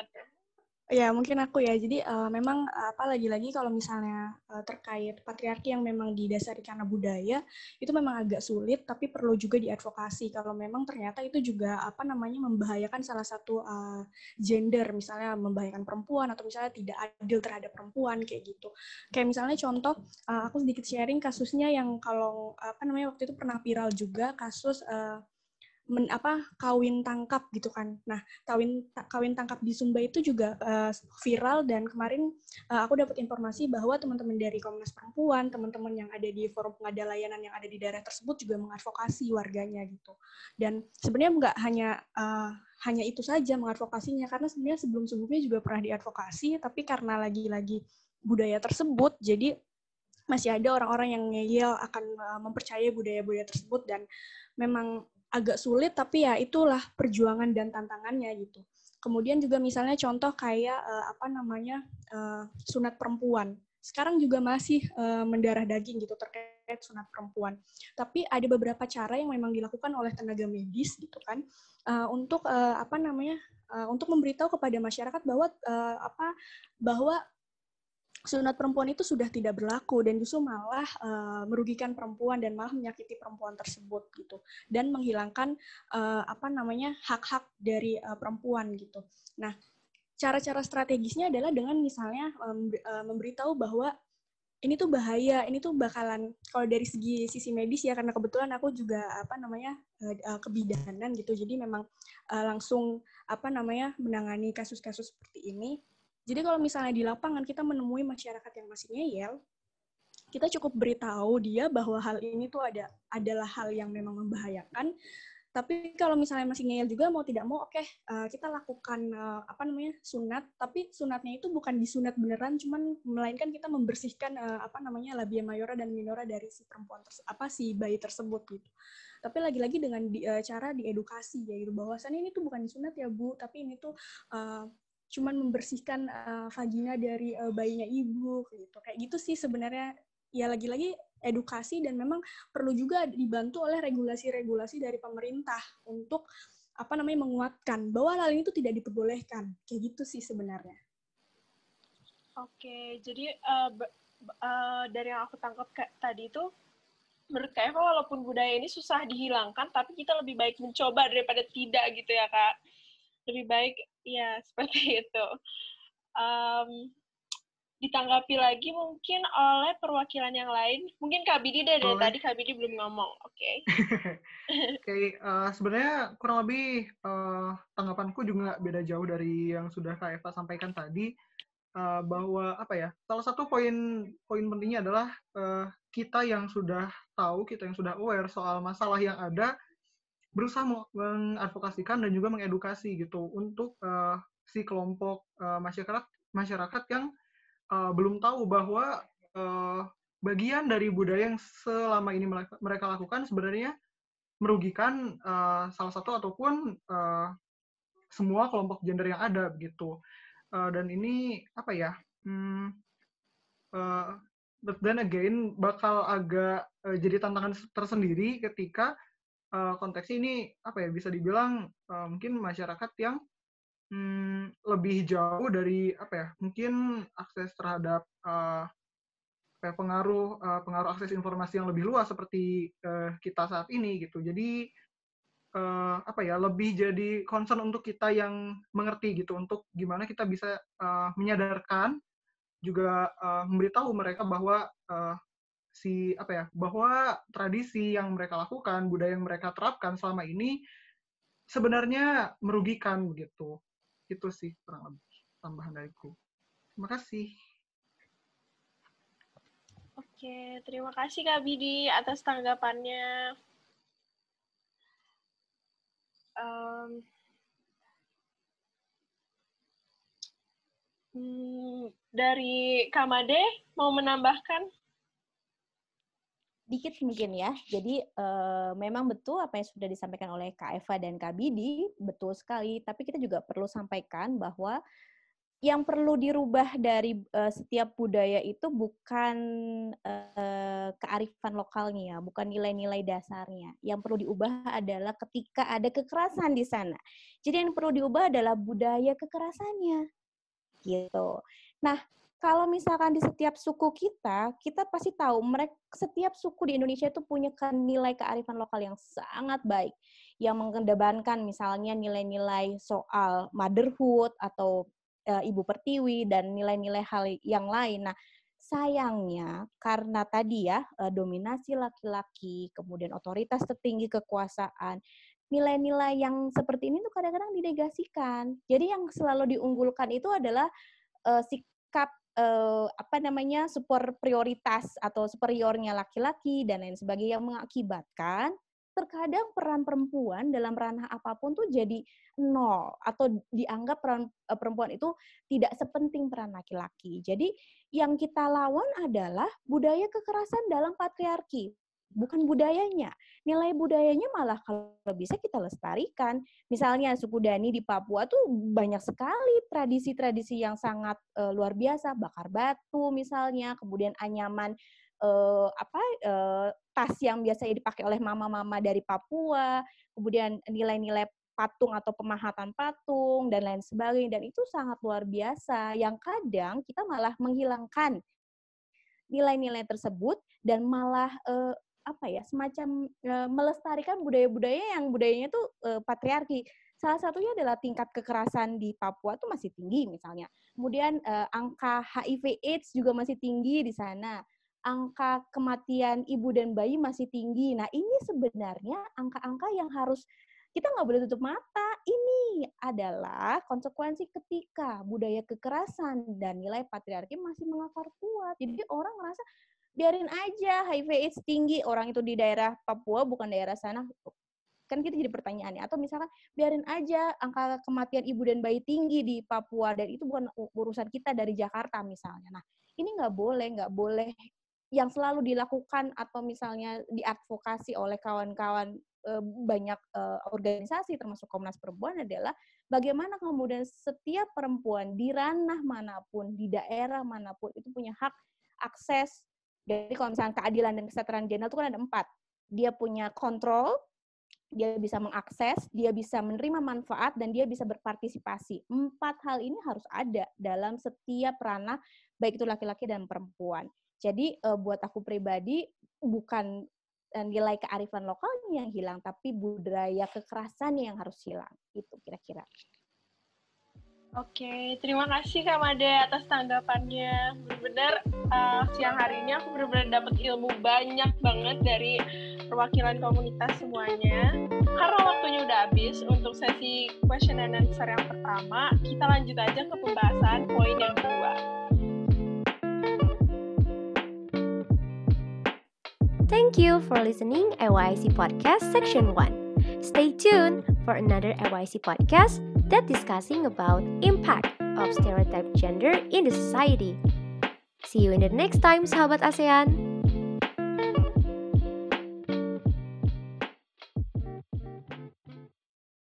Ya, mungkin aku ya. Jadi uh, memang apa lagi-lagi kalau misalnya uh, terkait patriarki yang memang didasari karena budaya, itu memang agak sulit tapi perlu juga diadvokasi kalau memang ternyata itu juga apa namanya membahayakan salah satu uh, gender, misalnya membahayakan perempuan atau misalnya tidak adil terhadap perempuan kayak gitu. Kayak misalnya contoh uh, aku sedikit sharing kasusnya yang kalau apa namanya waktu itu pernah viral juga kasus uh, men, apa kawin tangkap gitu kan. Nah, kawin kawin tangkap di Sumba itu juga uh, viral dan kemarin uh, aku dapat informasi bahwa teman-teman dari Komnas Perempuan, teman-teman yang ada di forum pengada layanan yang ada di daerah tersebut juga mengadvokasi warganya gitu. Dan sebenarnya nggak hanya uh, hanya itu saja mengadvokasinya karena sebenarnya sebelum-sebelumnya juga pernah diadvokasi tapi karena lagi-lagi budaya tersebut jadi masih ada orang-orang yang ngeyel akan mempercayai budaya-budaya tersebut dan memang agak sulit tapi ya itulah perjuangan dan tantangannya gitu. Kemudian juga misalnya contoh kayak uh, apa namanya uh, sunat perempuan. Sekarang juga masih uh, mendarah daging gitu terkait sunat perempuan. Tapi ada beberapa cara yang memang dilakukan oleh tenaga medis gitu kan uh, untuk uh, apa namanya uh, untuk memberitahu kepada masyarakat bahwa uh, apa bahwa sunat perempuan itu sudah tidak berlaku dan justru malah uh, merugikan perempuan dan malah menyakiti perempuan tersebut gitu dan menghilangkan uh, apa namanya hak-hak dari uh, perempuan gitu. Nah, cara-cara strategisnya adalah dengan misalnya um, uh, memberitahu bahwa ini tuh bahaya, ini tuh bakalan kalau dari segi sisi medis ya karena kebetulan aku juga apa namanya kebidanan gitu. Jadi memang langsung apa namanya menangani kasus-kasus seperti ini jadi kalau misalnya di lapangan kita menemui masyarakat yang masih ngeyel, kita cukup beritahu dia bahwa hal ini tuh ada adalah hal yang memang membahayakan. Tapi kalau misalnya masih ngeyel juga mau tidak mau, oke okay, uh, eh, kita lakukan uh, apa namanya sunat. Tapi sunatnya itu bukan disunat beneran, cuman melainkan kita membersihkan uh, apa namanya labia mayora dan minora dari si perempuan apa si bayi tersebut gitu. Tapi lagi-lagi dengan di, uh, cara diedukasi ya gitu bahwasannya ini tuh bukan sunat ya bu, tapi ini tuh uh, cuman membersihkan uh, vagina dari uh, bayinya ibu gitu kayak gitu sih sebenarnya ya lagi-lagi edukasi dan memang perlu juga dibantu oleh regulasi-regulasi dari pemerintah untuk apa namanya menguatkan bahwa hal ini itu tidak diperbolehkan kayak gitu sih sebenarnya. Oke, jadi uh, uh, dari yang aku tangkap tadi itu menurut Kak Eva walaupun budaya ini susah dihilangkan tapi kita lebih baik mencoba daripada tidak gitu ya Kak. Lebih baik ya seperti itu. Um, ditanggapi lagi mungkin oleh perwakilan yang lain. Mungkin Kak Bidi deh, dari tadi Kak Bidi belum ngomong, oke? Okay? oke, okay, uh, eh, sebenarnya kurang lebih uh, tanggapanku juga beda jauh dari yang sudah Kak Eva sampaikan tadi, uh, bahwa apa ya, salah satu poin poin pentingnya adalah uh, kita yang sudah tahu, kita yang sudah aware soal masalah yang ada, berusaha mengadvokasikan dan juga mengedukasi gitu untuk uh, si kelompok uh, masyarakat masyarakat yang uh, belum tahu bahwa uh, bagian dari budaya yang selama ini mereka lakukan sebenarnya merugikan uh, salah satu ataupun uh, semua kelompok gender yang ada begitu uh, dan ini apa ya hmm, uh, but then again bakal agak uh, jadi tantangan tersendiri ketika uh, konteksnya ini apa ya bisa dibilang uh, mungkin masyarakat yang hmm, lebih jauh dari apa ya mungkin akses terhadap uh, pengaruh uh, pengaruh akses informasi yang lebih luas seperti uh, kita saat ini gitu. Jadi uh, apa ya lebih jadi concern untuk kita yang mengerti gitu untuk gimana kita bisa uh, menyadarkan juga uh, memberitahu mereka bahwa uh, si apa ya bahwa tradisi yang mereka lakukan budaya yang mereka terapkan selama ini sebenarnya merugikan begitu itu sih kurang lebih tambahan dariku terima kasih Oke, terima kasih Kak Bidi atas tanggapannya. Um, dari Kamade mau menambahkan? Dikit mungkin ya. Jadi uh, memang betul apa yang sudah disampaikan oleh Kak Eva dan Kak Bidi, betul sekali. Tapi kita juga perlu sampaikan bahwa yang perlu dirubah dari uh, setiap budaya itu bukan uh, kearifan lokalnya, bukan nilai-nilai dasarnya. Yang perlu diubah adalah ketika ada kekerasan di sana. Jadi yang perlu diubah adalah budaya kekerasannya. Gitu. Nah, kalau misalkan di setiap suku kita, kita pasti tahu mereka setiap suku di Indonesia itu punya nilai kearifan lokal yang sangat baik yang mengedepankan misalnya nilai-nilai soal motherhood atau uh, Ibu Pertiwi dan nilai-nilai hal yang lain. Nah, sayangnya karena tadi ya uh, dominasi laki-laki, kemudian otoritas tertinggi kekuasaan, nilai-nilai yang seperti ini tuh kadang-kadang dinegasikan. Jadi yang selalu diunggulkan itu adalah uh, sikap uh, apa namanya super prioritas atau superiornya laki-laki dan lain sebagainya yang mengakibatkan terkadang peran perempuan dalam ranah apa pun tuh jadi nol atau dianggap peran uh, perempuan itu tidak sepenting peran laki-laki. Jadi yang kita lawan adalah budaya kekerasan dalam patriarki, bukan budayanya. Nilai budayanya malah kalau bisa kita lestarikan. Misalnya suku Dani di Papua tuh banyak sekali tradisi-tradisi yang sangat uh, luar biasa, bakar batu misalnya, kemudian anyaman uh, apa uh, tas yang biasanya dipakai oleh mama-mama dari Papua, kemudian nilai-nilai patung atau pemahatan patung dan lain sebagainya dan itu sangat luar biasa yang kadang kita malah menghilangkan nilai-nilai tersebut dan malah uh, apa ya semacam uh, melestarikan budaya-budaya yang budayanya itu uh, patriarki salah satunya adalah tingkat kekerasan di Papua itu masih tinggi misalnya kemudian uh, angka HIV/AIDS juga masih tinggi di sana angka kematian ibu dan bayi masih tinggi. Nah, ini sebenarnya angka-angka yang harus kita nggak boleh tutup mata. Ini adalah konsekuensi ketika budaya kekerasan dan nilai patriarki masih mengakar kuat. Jadi orang merasa biarin aja HIV AIDS tinggi. Orang itu di daerah Papua bukan daerah sana. Kan kita jadi pertanyaannya atau misalkan biarin aja angka kematian ibu dan bayi tinggi di Papua. Dan itu bukan urusan kita dari Jakarta misalnya. Nah ini nggak boleh nggak boleh yang selalu dilakukan atau misalnya diadvokasi oleh kawan-kawan banyak organisasi termasuk Komnas Perempuan adalah bagaimana kemudian setiap perempuan di ranah mana pun di daerah mana pun itu punya hak akses jadi kalau misalnya keadilan dan kesetaraan gender itu kan ada empat dia punya kontrol dia bisa mengakses, dia bisa menerima manfaat, dan dia bisa berpartisipasi. Empat hal ini harus ada dalam setiap ranah, baik itu laki-laki dan perempuan. Jadi uh, buat aku pribadi bukan uh, nilai kearifan lokalnya yang hilang, tapi budaya kekerasan yang harus hilang. Itu kira-kira. Oke, terima kasih Kak Made atas tanggapannya. Benar-benar uh, siang hari ini aku benar-benar dapat ilmu banyak banget dari perwakilan komunitas semuanya. Karena waktunya udah habis untuk sesi question and answer yang pertama, kita lanjut aja ke pembahasan poin yang kedua. Thank you for listening AYC Podcast Section 1. Stay tuned for another AYC podcast that discussing about impact of stereotype gender in the society. See you in the next time, sahabat ASEAN.